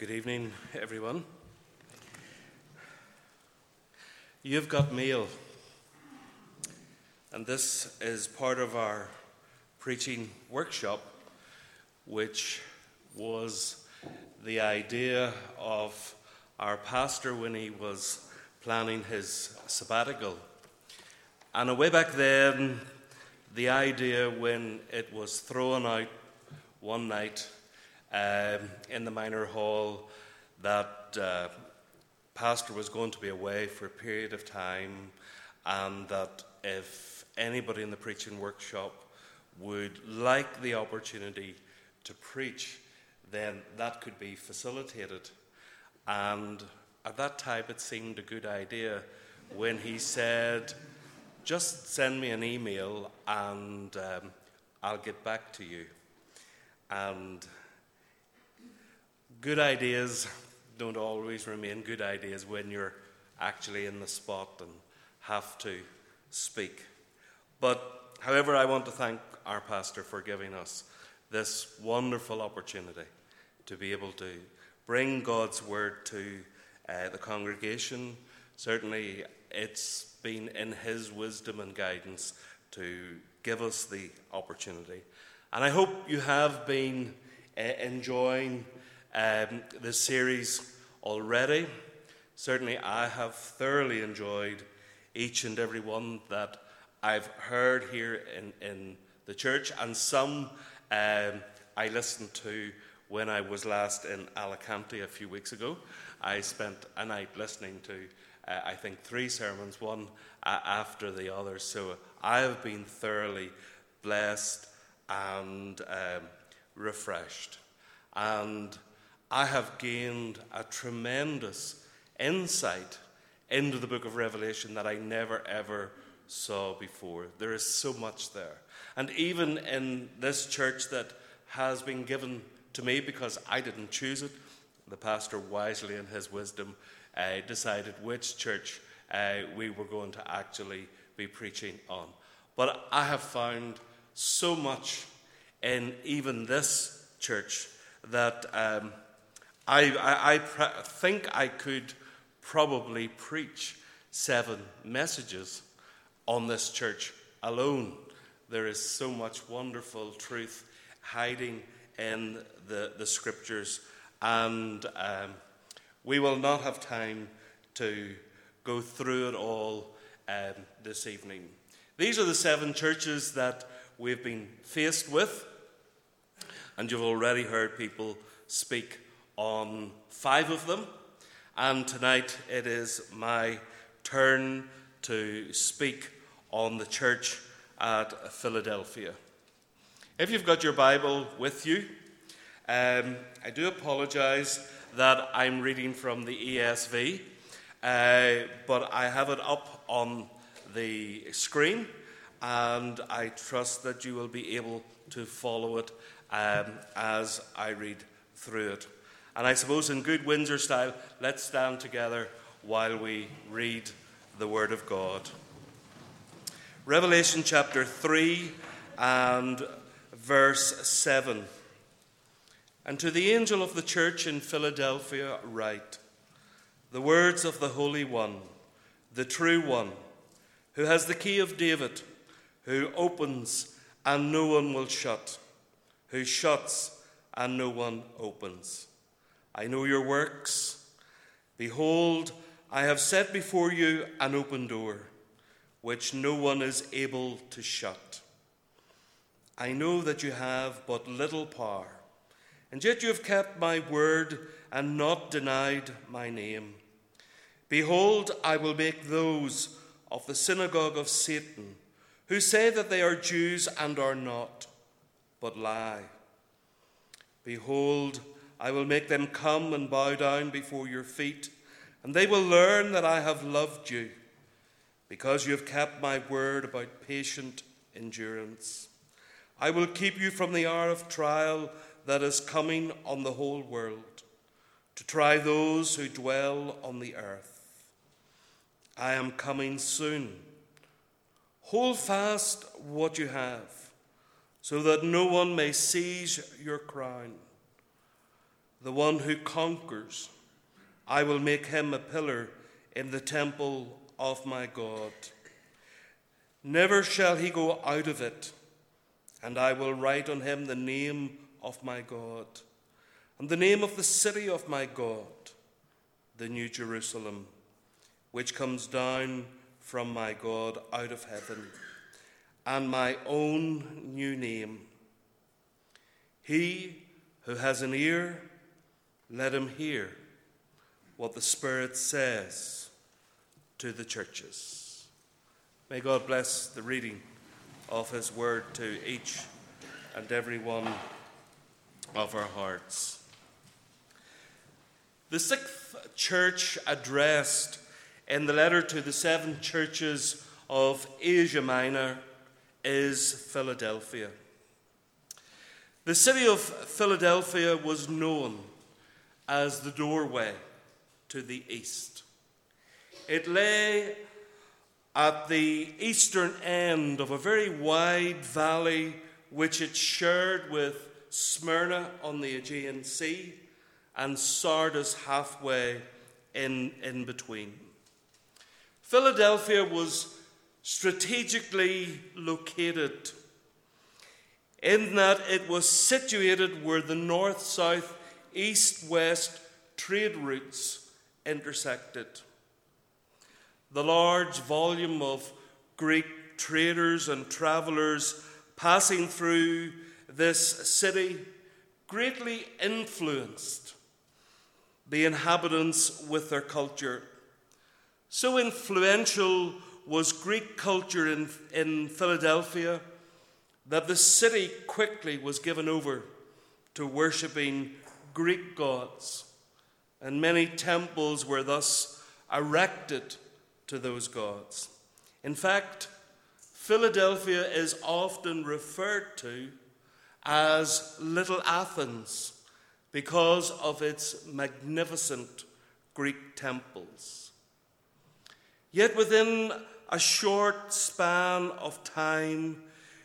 Good evening, everyone. You've got mail, and this is part of our preaching workshop, which was the idea of our pastor when he was planning his sabbatical. And way back then, the idea when it was thrown out one night um, in the minor hall that uh, pastor was going to be away for a period of time and that if anybody in the preaching workshop would like the opportunity to preach then that could be facilitated and at that time it seemed a good idea when he said just send me an email and um, I'll get back to you. And good ideas don't always remain good ideas when you're actually in the spot and have to speak. But, however, I want to thank our pastor for giving us this wonderful opportunity to be able to bring God's word to uh, the congregation. Certainly, it's been in his wisdom and guidance to give us the opportunity. And I hope you have been uh, enjoying um, this series already. Certainly, I have thoroughly enjoyed each and every one that I've heard here in, in the church, and some um, I listened to when I was last in Alicante a few weeks ago. I spent a night listening to uh, I think, three sermons, one uh, after the other. So I have been thoroughly blessed and um, refreshed. And I have gained a tremendous insight into the book of Revelation that I never ever saw before. There is so much there. And even in this church that has been given to me because I didn't choose it, the pastor wisely in his wisdom uh, decided which church uh, we were going to actually be preaching on. But I have found so much in even this church that um, I, I, I pr- think I could probably preach seven messages on this church alone. There is so much wonderful truth hiding in the, the scriptures. And um, we will not have time to go through it all um, this evening. These are the seven churches that we've been faced with, and you've already heard people speak on five of them. And tonight it is my turn to speak on the church at Philadelphia. If you've got your Bible with you, um, I do apologize that I'm reading from the ESV, uh, but I have it up on the screen, and I trust that you will be able to follow it um, as I read through it. And I suppose, in good Windsor style, let's stand together while we read the Word of God. Revelation chapter 3 and verse 7. And to the angel of the church in Philadelphia, write the words of the Holy One, the true One, who has the key of David, who opens and no one will shut, who shuts and no one opens. I know your works. Behold, I have set before you an open door, which no one is able to shut. I know that you have but little power and yet you have kept my word and not denied my name. Behold, I will make those of the synagogue of Satan, who say that they are Jews and are not, but lie. Behold, I will make them come and bow down before your feet, and they will learn that I have loved you, because you have kept my word about patient endurance. I will keep you from the hour of trial that is coming on the whole world to try those who dwell on the earth. I am coming soon. Hold fast what you have, so that no one may seize your crown. The one who conquers, I will make him a pillar in the temple of my God. Never shall he go out of it, and I will write on him the name of my God, and the name of the city of my God, the New Jerusalem, which comes down from my God out of heaven, and my own new name. He who has an ear, let him hear what the Spirit says to the churches. May God bless the reading of His word to each and every one of our hearts. The sixth church addressed in the letter to the seven churches of Asia Minor is Philadelphia. The city of Philadelphia was known as the doorway to the east. It lay at the eastern end of a very wide valley which it shared with Smyrna on the Aegean Sea and Sardis halfway in, in between. Philadelphia was strategically located in that it was situated where the north south, east west trade routes intersected. The large volume of Greek traders and travellers passing through this city greatly influenced the inhabitants with their culture. So influential was Greek culture in, in Philadelphia that the city quickly was given over to worshipping Greek gods, and many temples were thus erected to those gods. In fact, Philadelphia is often referred to as Little Athens because of its magnificent Greek temples. Yet within a short span of time,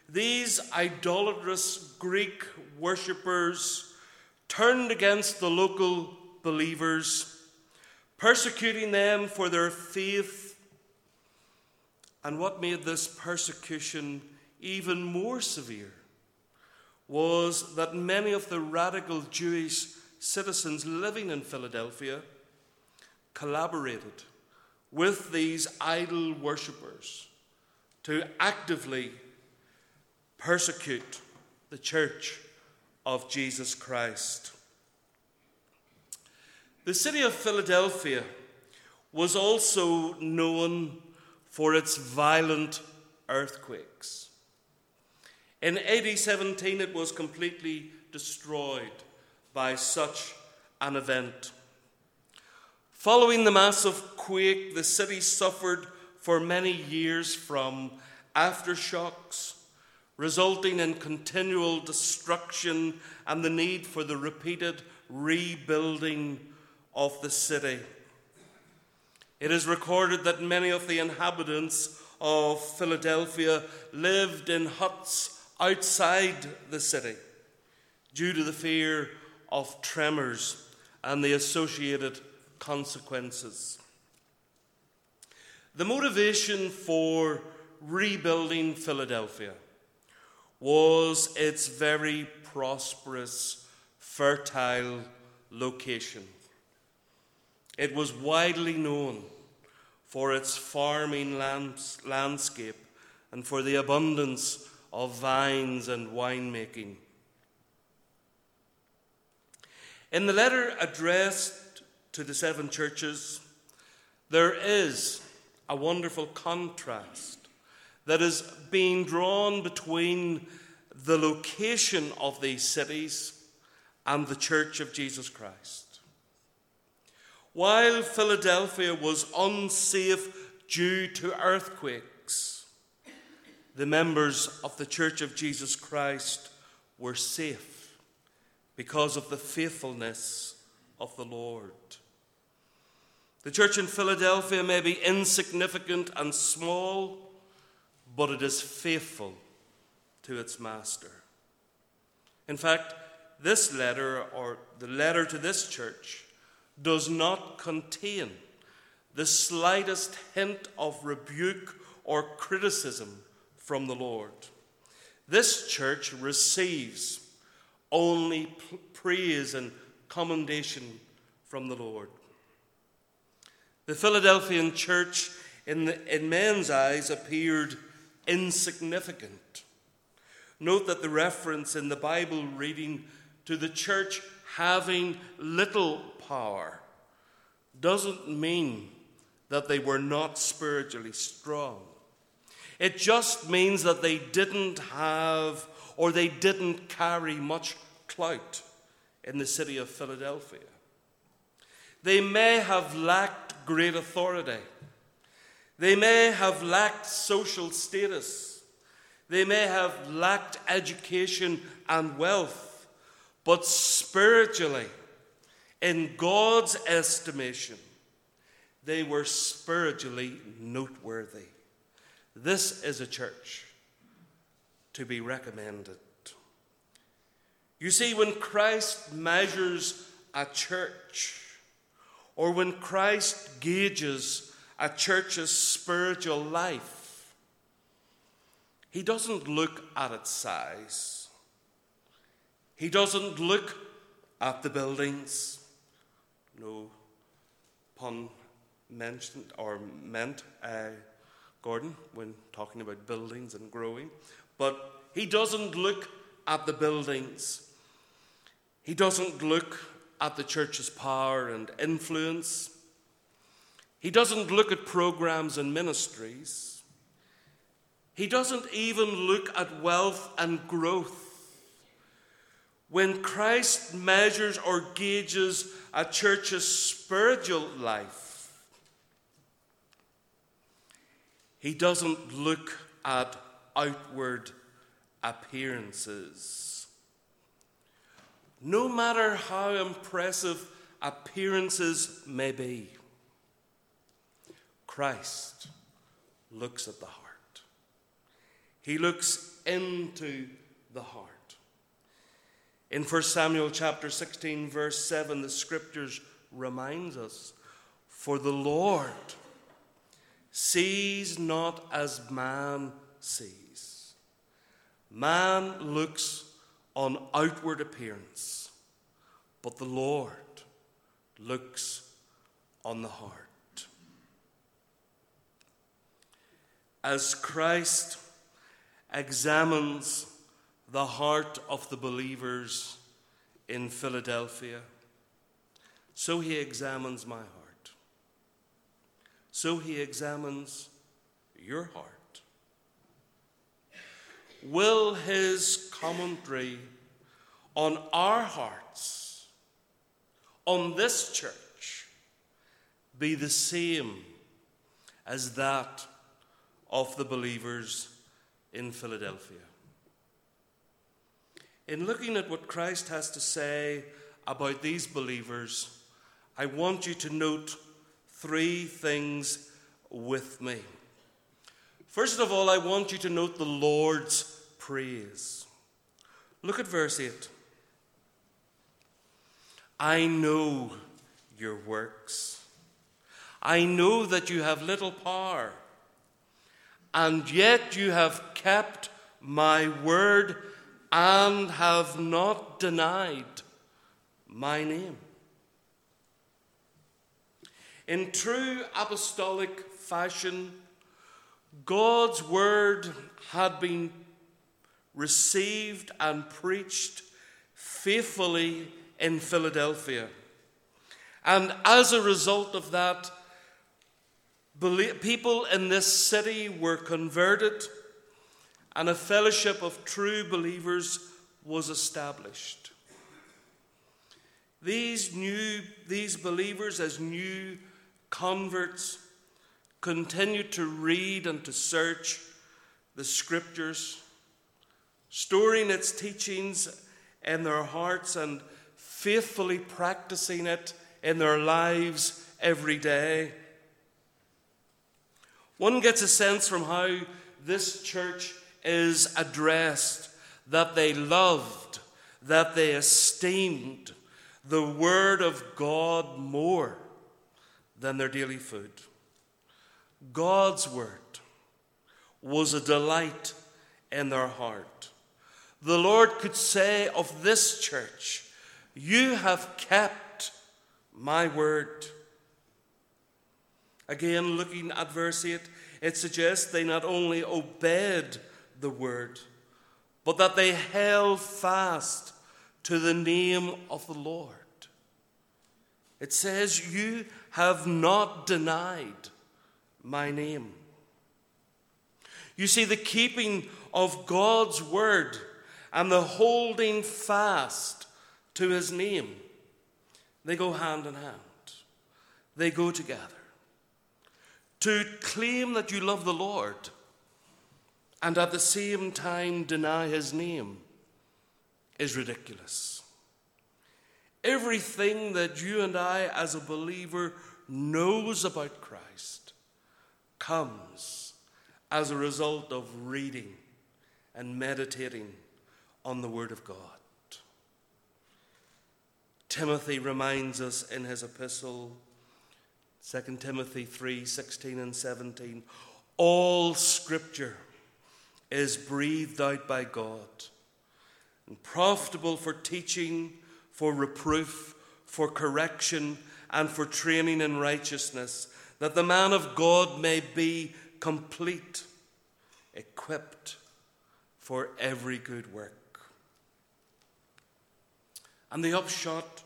these idolatrous Greek worshippers turned against the local believers, persecuting them for their faith. And what made this persecution even more severe was that many of the radical Jewish citizens living in Philadelphia collaborated with these idol worshippers to actively persecute the church of Jesus Christ. The city of Philadelphia was also known for its violent earthquakes. In AD 17, it was completely destroyed by such an event. Following the massive quake, the city suffered for many years from aftershocks, resulting in continual destruction and the need for the repeated rebuilding of the city. It is recorded that many of the inhabitants of Philadelphia lived in huts outside the city due to the fear of tremors and the associated consequences. The motivation for rebuilding Philadelphia was its very prosperous, fertile location. It was widely known for its farming lands, landscape and for the abundance of vines and winemaking. In the letter addressed to the seven churches, there is a wonderful contrast that is being drawn between the location of these cities and the Church of Jesus Christ. While Philadelphia was unsafe due to earthquakes, the members of the Church of Jesus Christ were safe because of the faithfulness of the Lord. The church in Philadelphia may be insignificant and small, but it is faithful to its master. In fact, this letter, or the letter to this church, does not contain the slightest hint of rebuke or criticism from the Lord. This church receives only praise and commendation from the Lord. The Philadelphian church, in, the, in men's eyes, appeared insignificant. Note that the reference in the Bible reading to the church having little power doesn't mean that they were not spiritually strong. It just means that they didn't have or they didn't carry much clout in the city of Philadelphia. They may have lacked great authority. They may have lacked social status. They may have lacked education and wealth. But spiritually, in God's estimation, they were spiritually noteworthy. This is a church to be recommended. You see, when Christ measures a church, or when Christ gauges a church's spiritual life, he doesn't look at its size. He doesn't look at the buildings. No pun mentioned or meant, uh, Gordon, when talking about buildings and growing. But he doesn't look at the buildings. He doesn't look at the church's power and influence. He doesn't look at programs and ministries. He doesn't even look at wealth and growth. When Christ measures or gauges a church's spiritual life, he doesn't look at outward appearances. No matter how impressive appearances may be, Christ looks at the heart. He looks into the heart. In 1 Samuel chapter 16 verse 7 the scriptures reminds us for the Lord sees not as man sees. Man looks on outward appearance, but the Lord looks on the heart. As Christ examines the heart of the believers in Philadelphia, so he examines my heart. So he examines your heart. Will his commentary on our hearts, on this church, be the same as that of the believers in Philadelphia? In looking at what Christ has to say about these believers, I want you to note three things with me. First of all, I want you to note the Lord's praise. Look at verse 8. I know your works. I know that you have little power, and yet you have kept my word and have not denied my name. In true apostolic fashion, God's word had been received and preached faithfully in Philadelphia. And as a result of that, people in this city were converted and a fellowship of true believers was established. These new these believers as new converts continued to read and to search the scriptures, storing its teachings in their hearts and faithfully practicing it in their lives every day. One gets a sense from how this church is addressed that they loved, that they esteemed the word of God more than their daily food. God's word was a delight in their heart. The Lord could say of this church, You have kept my word. Again, looking at verse 8, it suggests they not only obeyed the word, but that they held fast to the name of the Lord. It says, You have not denied my name. You see, the keeping of God's word and the holding fast to his name, they go hand in hand, they go together. To claim that you love the Lord and at the same time deny his name is ridiculous. Everything that you and I, as a believer, knows about Christ comes as a result of reading and meditating on the Word of God. Timothy reminds us in his epistle, 2 Timothy 3 16 and 17, all scripture is breathed out by God and profitable for teaching, for reproof, for correction, and for training in righteousness, that the man of God may be complete, equipped for every good work. And the upshot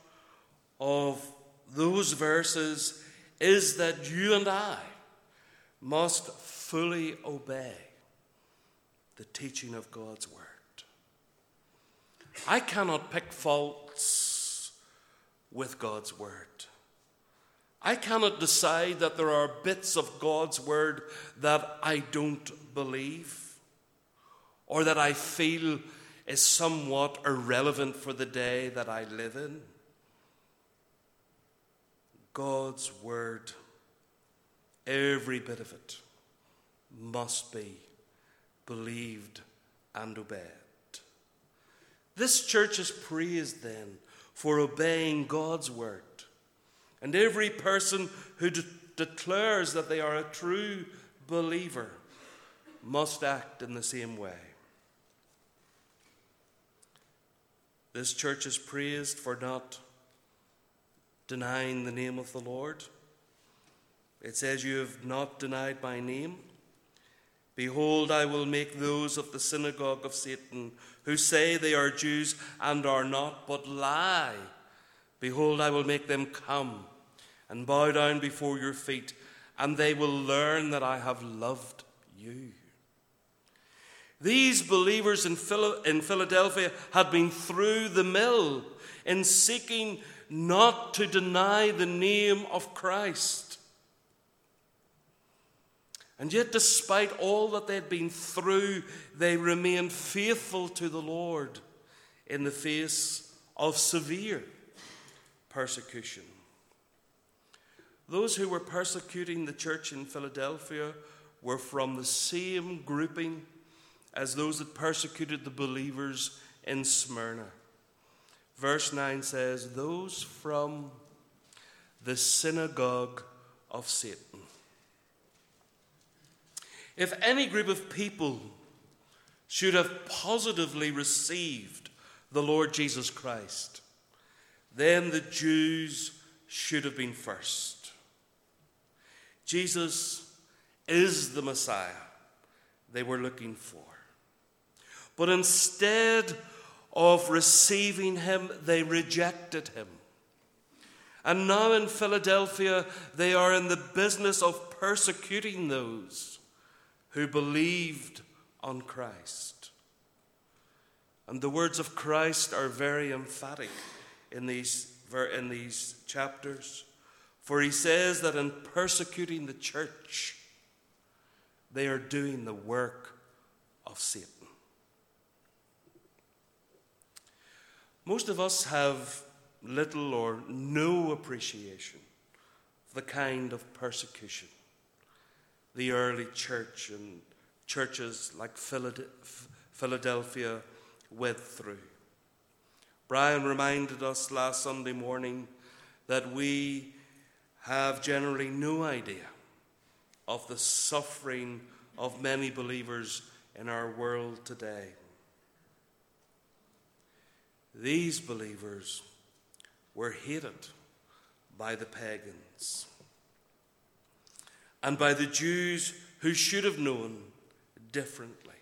of those verses is that you and I must fully obey the teaching of God's Word. I cannot pick faults with God's Word. I cannot decide that there are bits of God's Word that I don't believe or that I feel is somewhat irrelevant for the day that I live in. God's Word, every bit of it, must be believed and obeyed. This church is praised then for obeying God's word. And every person who de- declares that they are a true believer must act in the same way. This church is praised for not denying the name of the Lord. It says, You have not denied my name. Behold, I will make those of the synagogue of Satan who say they are Jews and are not, but lie. Behold, I will make them come and bow down before your feet, and they will learn that I have loved you. These believers in Philadelphia had been through the mill in seeking not to deny the name of Christ. And yet, despite all that they'd been through, they remained faithful to the Lord in the face of severe persecution. Those who were persecuting the church in Philadelphia were from the same grouping as those that persecuted the believers in Smyrna. Verse 9 says, Those from the synagogue of Satan. If any group of people should have positively received the Lord Jesus Christ, then the Jews should have been first. Jesus is the Messiah they were looking for. But instead of receiving him, they rejected him. And now in Philadelphia, they are in the business of persecuting those who believed on Christ. And the words of Christ are very emphatic in these, in these chapters. For he says that in persecuting the church, they are doing the work of Satan. Most of us have little or no appreciation of the kind of persecution the early church and churches like Philadelphia went through. Brian reminded us last Sunday morning that we have generally no idea of the suffering of many believers in our world today. These believers were hated by the pagans and by the Jews who should have known differently.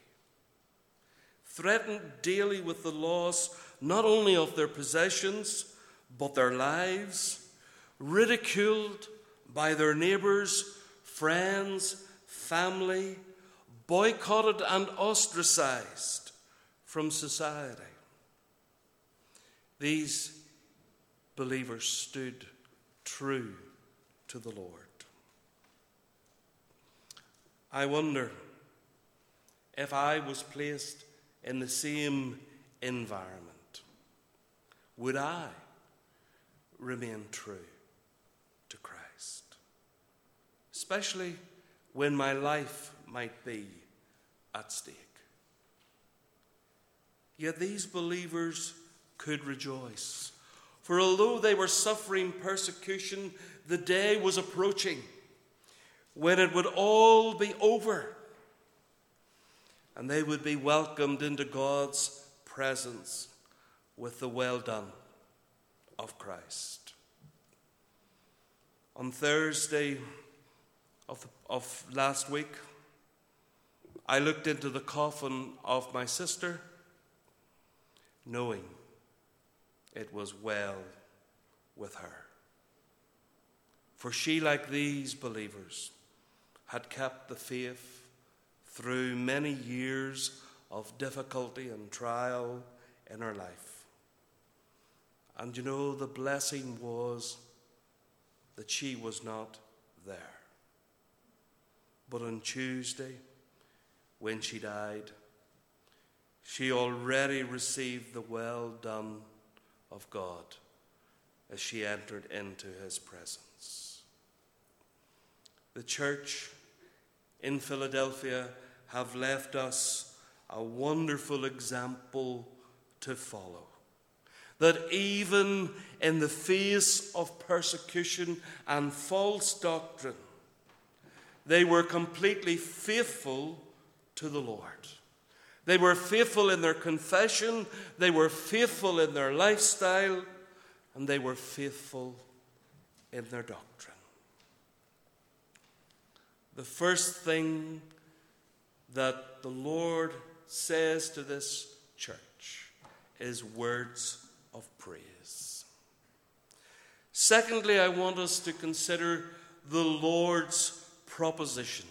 Threatened daily with the loss not only of their possessions, but their lives, ridiculed by their neighbors, friends, family, boycotted and ostracized from society. These believers stood true to the Lord. I wonder if I was placed in the same environment, would I remain true to Christ? Especially when my life might be at stake. Yet these believers could rejoice. For although they were suffering persecution, the day was approaching when it would all be over and they would be welcomed into God's presence with the well done of Christ. On Thursday of, of last week, I looked into the coffin of my sister, knowing it was well with her. For she, like these believers, had kept the faith through many years of difficulty and trial in her life. And you know, the blessing was that she was not there. But on Tuesday, when she died, she already received the well done of God as she entered into his presence. The church in Philadelphia have left us a wonderful example to follow. That even in the face of persecution and false doctrine, they were completely faithful to the Lord. They were faithful in their confession, they were faithful in their lifestyle, and they were faithful in their doctrine. The first thing that the Lord says to this church is words of praise. Secondly, I want us to consider the Lord's proposition.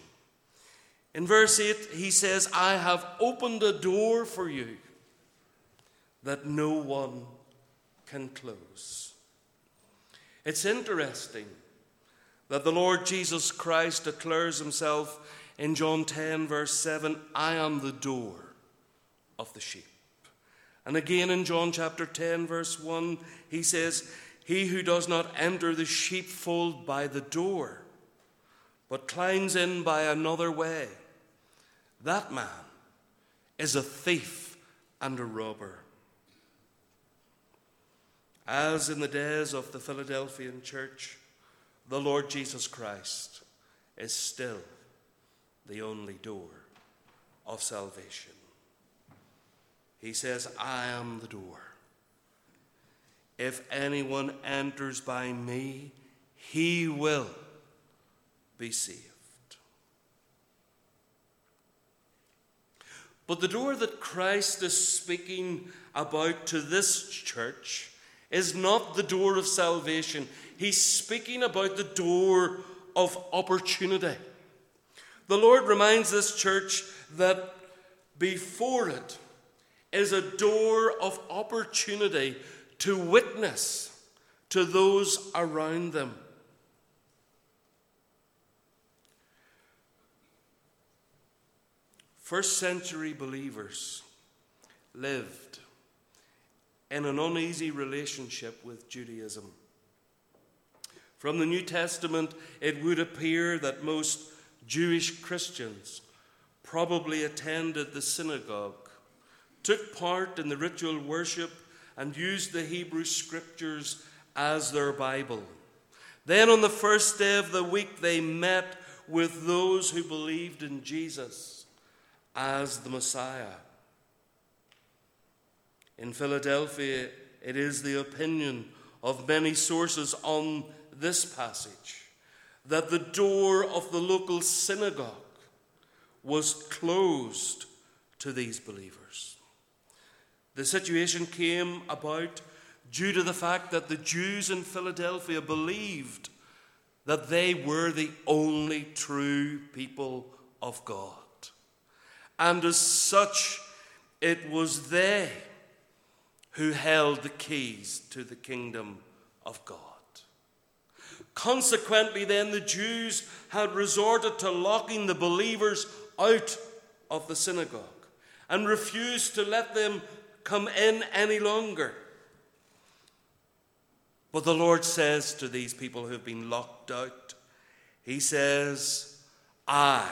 In verse 8, he says, I have opened a door for you that no one can close. It's interesting that the Lord Jesus Christ declares himself in John 10, verse 7, I am the door of the sheep. And again in John chapter 10, verse 1, he says, He who does not enter the sheepfold by the door, but climbs in by another way, that man is a thief and a robber. As in the days of the Philadelphian church, the Lord Jesus Christ is still the only door of salvation. He says, I am the door. If anyone enters by me, he will be saved. But the door that Christ is speaking about to this church is not the door of salvation. He's speaking about the door of opportunity. The Lord reminds this church that before it is a door of opportunity to witness to those around them. First century believers lived in an uneasy relationship with Judaism. From the New Testament, it would appear that most Jewish Christians probably attended the synagogue, took part in the ritual worship, and used the Hebrew scriptures as their Bible. Then on the first day of the week, they met with those who believed in Jesus as the Messiah. In Philadelphia, it is the opinion of many sources on this passage that the door of the local synagogue was closed to these believers. The situation came about due to the fact that the Jews in Philadelphia believed that they were the only true people of God. And as such, it was they who held the keys to the kingdom of God. Consequently, then, the Jews had resorted to locking the believers out of the synagogue and refused to let them come in any longer. But the Lord says to these people who have been locked out, He says, I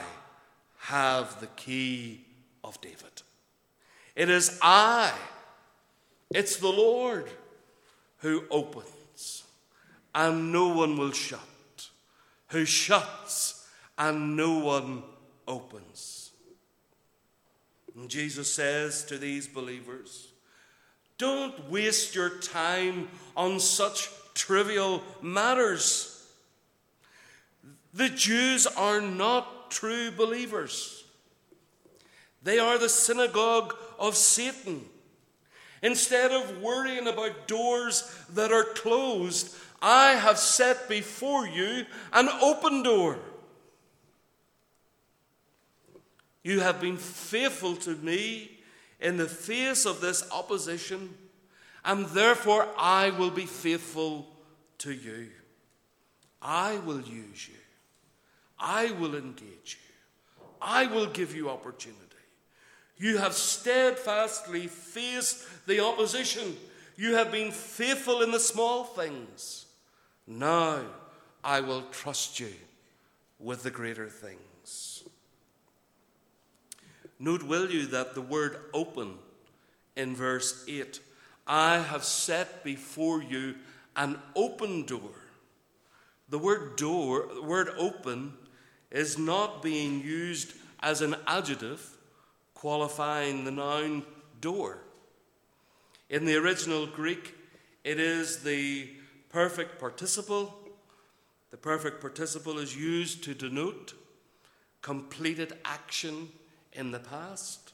have the key of David. It is I, it's the Lord who opens, and no one will shut, who shuts, and no one opens. And Jesus says to these believers, don't waste your time on such trivial matters. The Jews are not true believers. They are the synagogue of Satan. Instead of worrying about doors that are closed, I have set before you an open door. You have been faithful to me in the face of this opposition, and therefore I will be faithful to you. I will use you. I will engage you. I will give you opportunity. You have steadfastly faced the opposition. You have been faithful in the small things. Now I will trust you with the greater things. Note, will you, that the word open in verse 8 I have set before you an open door. The word door, the word open, is not being used as an adjective qualifying the noun door. In the original Greek, it is the perfect participle. The perfect participle is used to denote completed action in the past.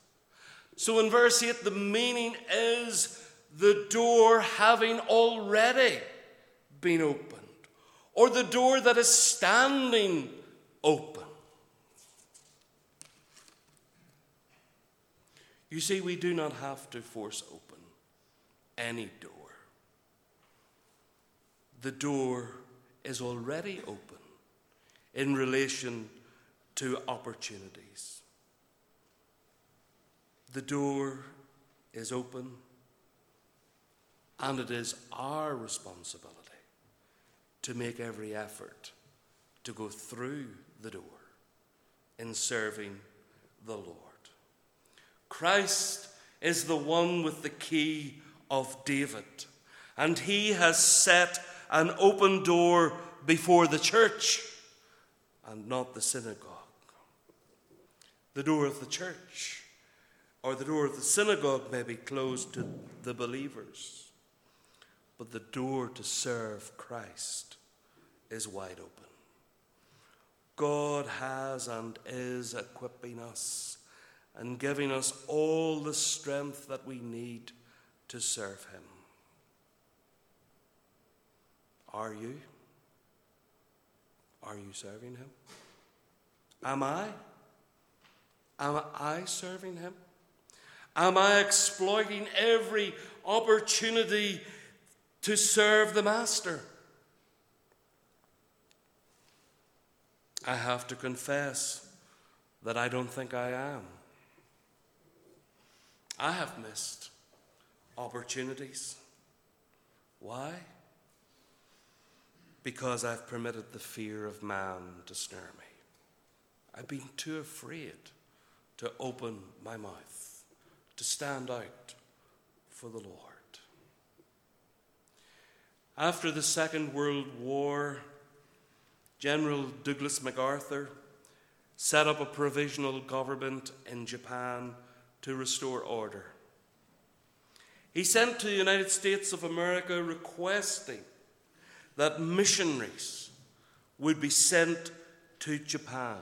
So in verse 8, the meaning is the door having already been opened, or the door that is standing open. You see, we do not have to force open any door. The door is already open in relation to opportunities. The door is open, and it is our responsibility to make every effort to go through the door in serving the Lord. Christ is the one with the key of David, and he has set an open door before the church and not the synagogue. The door of the church or the door of the synagogue may be closed to the believers, but the door to serve Christ is wide open. God has and is equipping us and giving us all the strength that we need to serve Him. Are you? Are you serving Him? Am I? Am I serving Him? Am I exploiting every opportunity to serve the Master? I have to confess that I don't think I am. I have missed opportunities. Why? Because I've permitted the fear of man to snare me. I've been too afraid to open my mouth to stand out for the Lord. After the Second World War, General Douglas MacArthur set up a provisional government in Japan to restore order. He sent to the United States of America requesting that missionaries would be sent to Japan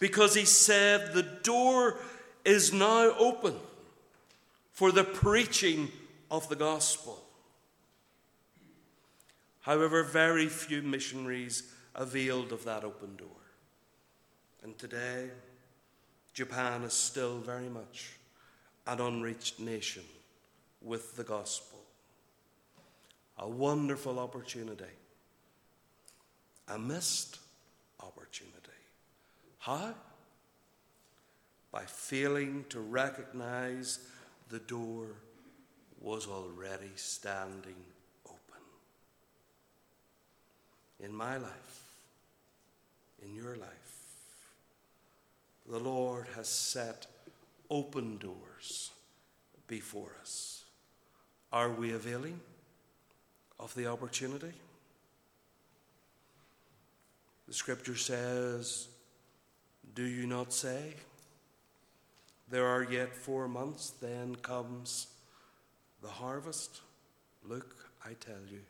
because he said the door is now open for the preaching of the gospel. However, very few missionaries availed of that open door. And today, Japan is still very much an unreached nation with the gospel. A wonderful opportunity, a missed opportunity. How? By failing to recognize the door was already standing open. In my life, in your life, the Lord has set open doors before us. Are we availing of the opportunity? The scripture says, Do you not say, There are yet four months, then comes the harvest? Look, I tell you,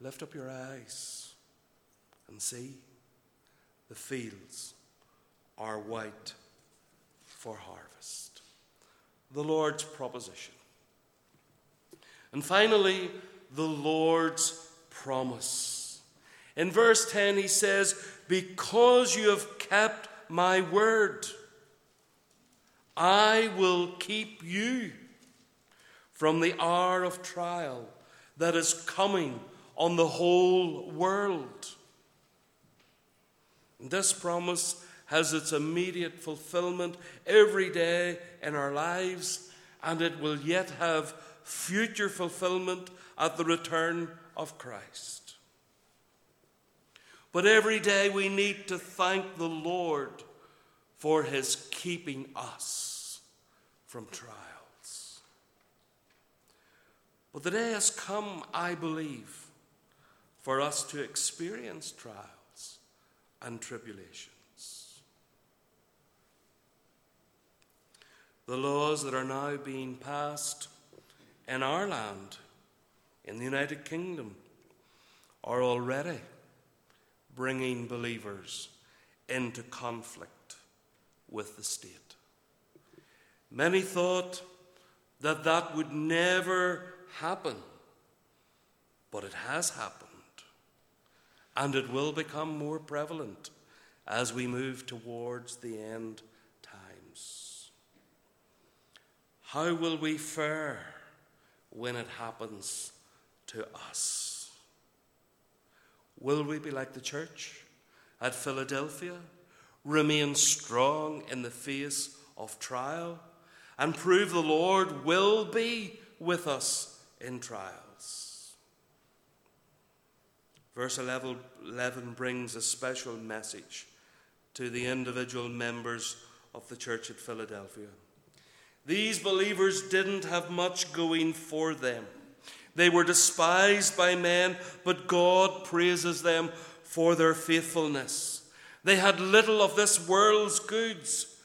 lift up your eyes and see the fields are white for harvest. The Lord's proposition. And finally, the Lord's promise. In verse 10, he says, Because you have kept my word, I will keep you from the hour of trial that is coming on the whole world. This promise has its immediate fulfillment every day in our lives, and it will yet have future fulfillment at the return of Christ. But every day we need to thank the Lord for his keeping us from trials. But the day has come, I believe, for us to experience trials and tribulation. the laws that are now being passed in our land, in the United Kingdom, are already bringing believers into conflict with the state. Many thought that that would never happen, but it has happened, and it will become more prevalent as we move towards the end times. How will we fare when it happens to us? Will we be like the church at Philadelphia, remain strong in the face of trial, and prove the Lord will be with us in trials? Verse 11, 11 brings a special message to the individual members of the church at Philadelphia. These believers didn't have much going for them. They were despised by men, but God praises them for their faithfulness. They had little of this world's goods,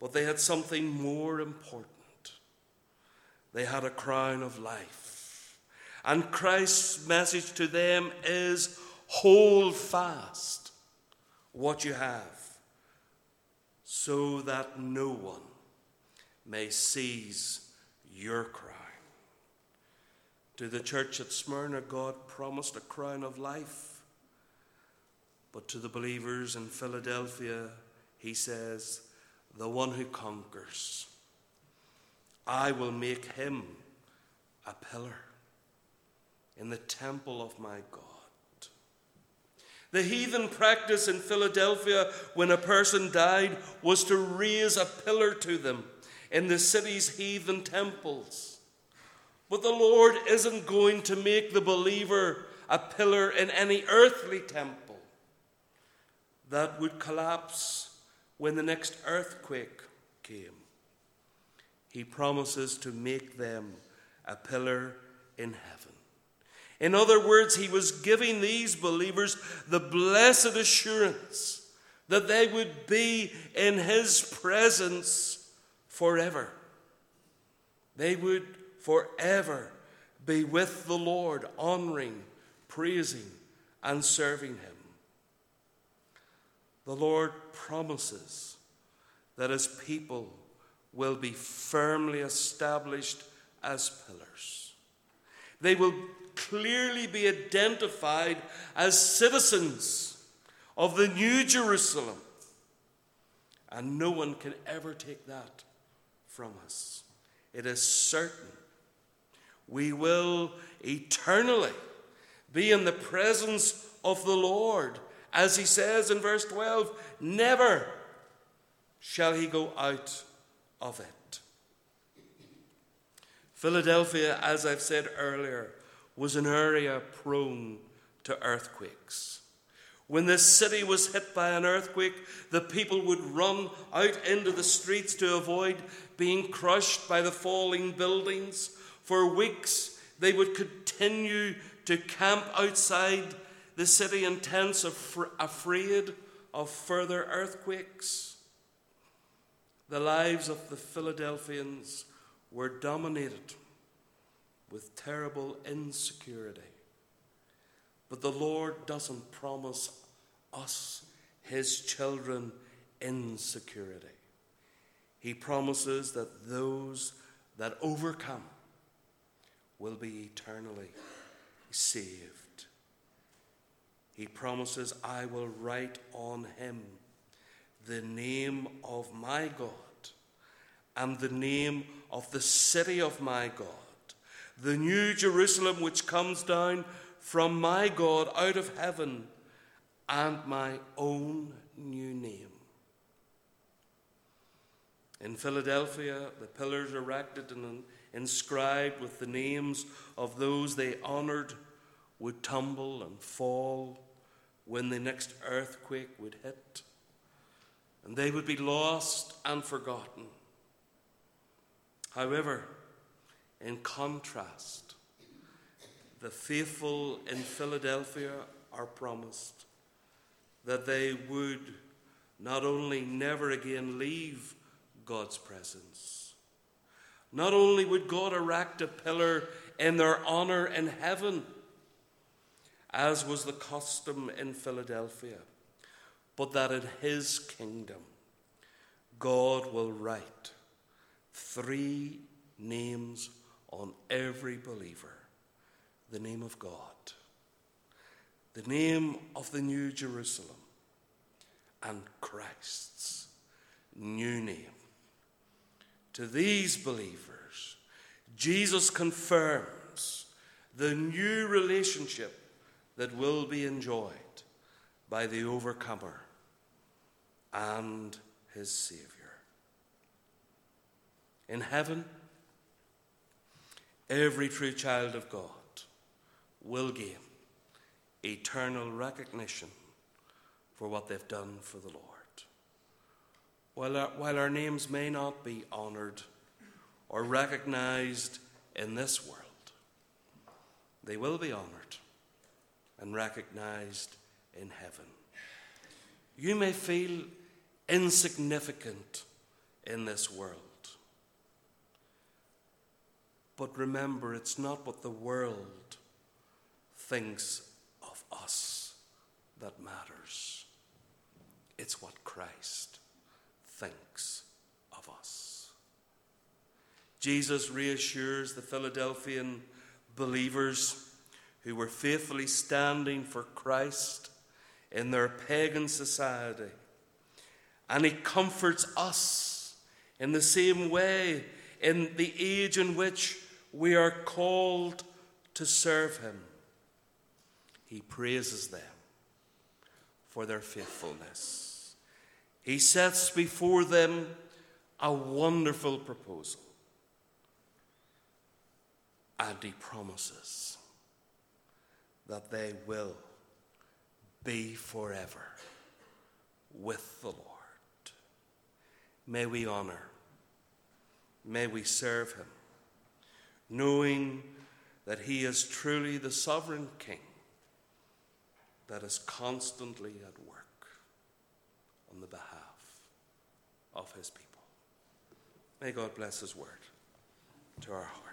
but they had something more important. They had a crown of life. And Christ's message to them is hold fast what you have, so that no one may seize your crown. To the church at Smyrna, God promised a crown of life. But to the believers in Philadelphia, he says, The one who conquers, I will make him a pillar in the temple of my God. The heathen practice in Philadelphia when a person died was to raise a pillar to them in the city's heathen temples. But the Lord isn't going to make the believer a pillar in any earthly temple. That would collapse when the next earthquake came. He promises to make them a pillar in heaven, In other words, he was giving these believers the blessed assurance that they would be in his presence forever. They would forever be with the Lord, honoring, praising, and serving him. The Lord promises that his people will be firmly established as pillars. They will clearly be identified as citizens of the New Jerusalem. And no one can ever take that from us. It is certain we will eternally be in the presence of the Lord. As he says in verse 12, never shall he go out of it. Philadelphia, as I've said earlier, was an area prone to earthquakes. When this city was hit by an earthquake, the people would run out into the streets to avoid being crushed by the falling buildings. For weeks, they would continue to camp outside the city in tents, afraid of further earthquakes. The lives of the Philadelphians were dominated with terrible insecurity. But the Lord doesn't promise us, His children, insecurity. He promises that those that overcome will be eternally saved. He promises, I will write on him the name of my God and the name of the city of my God, the new Jerusalem which comes down from my God out of heaven, and my own new name. In Philadelphia, the pillars erected and inscribed with the names of those they honored would tumble and fall when the next earthquake would hit, and they would be lost and forgotten. However, in contrast, the faithful in Philadelphia are promised that they would not only never again leave God's presence, not only would God erect a pillar in their honor in heaven, as was the custom in Philadelphia, but that in his kingdom God will write three names on every believer the name of God, the name of the New Jerusalem, and Christ's new name. To these believers, Jesus confirms the new relationship that will be enjoyed by the overcomer and his Saviour. In heaven, every true child of God will gain eternal recognition for what they've done for the Lord. While our, while our names may not be honoured or recognised in this world, they will be honoured and recognised in heaven. You may feel insignificant in this world. But remember, it's not what the world thinks of us that matters, it's what Christ thinks of us. Jesus reassures the Philadelphian believers who were faithfully standing for Christ in their pagan society. And he comforts us in the same way in the age in which we are called to serve him. He praises them for their faithfulness. He sets before them a wonderful proposal. And he promises that they will be forever with the Lord. May we honor, may we serve him, knowing that he is truly the sovereign king that is constantly at work on the behalf of his people. May God bless his word to our hearts.